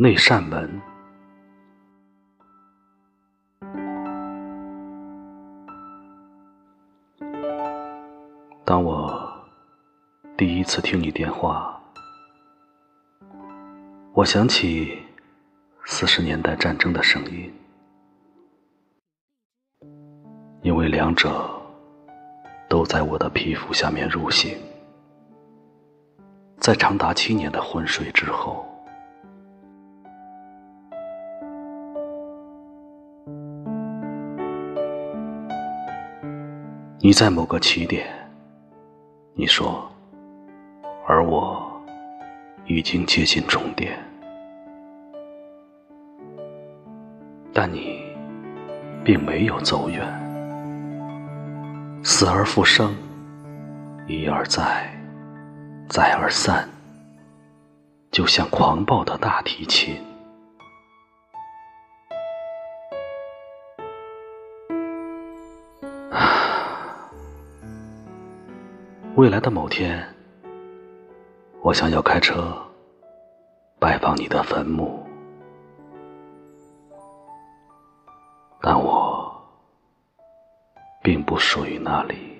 那扇门。当我第一次听你电话，我想起四十年代战争的声音，因为两者都在我的皮肤下面入刑，在长达七年的昏睡之后，你在某个起点。你说，而我已经接近终点，但你并没有走远，死而复生，一而再，再而三，就像狂暴的大提琴。未来的某天，我想要开车拜访你的坟墓，但我并不属于那里。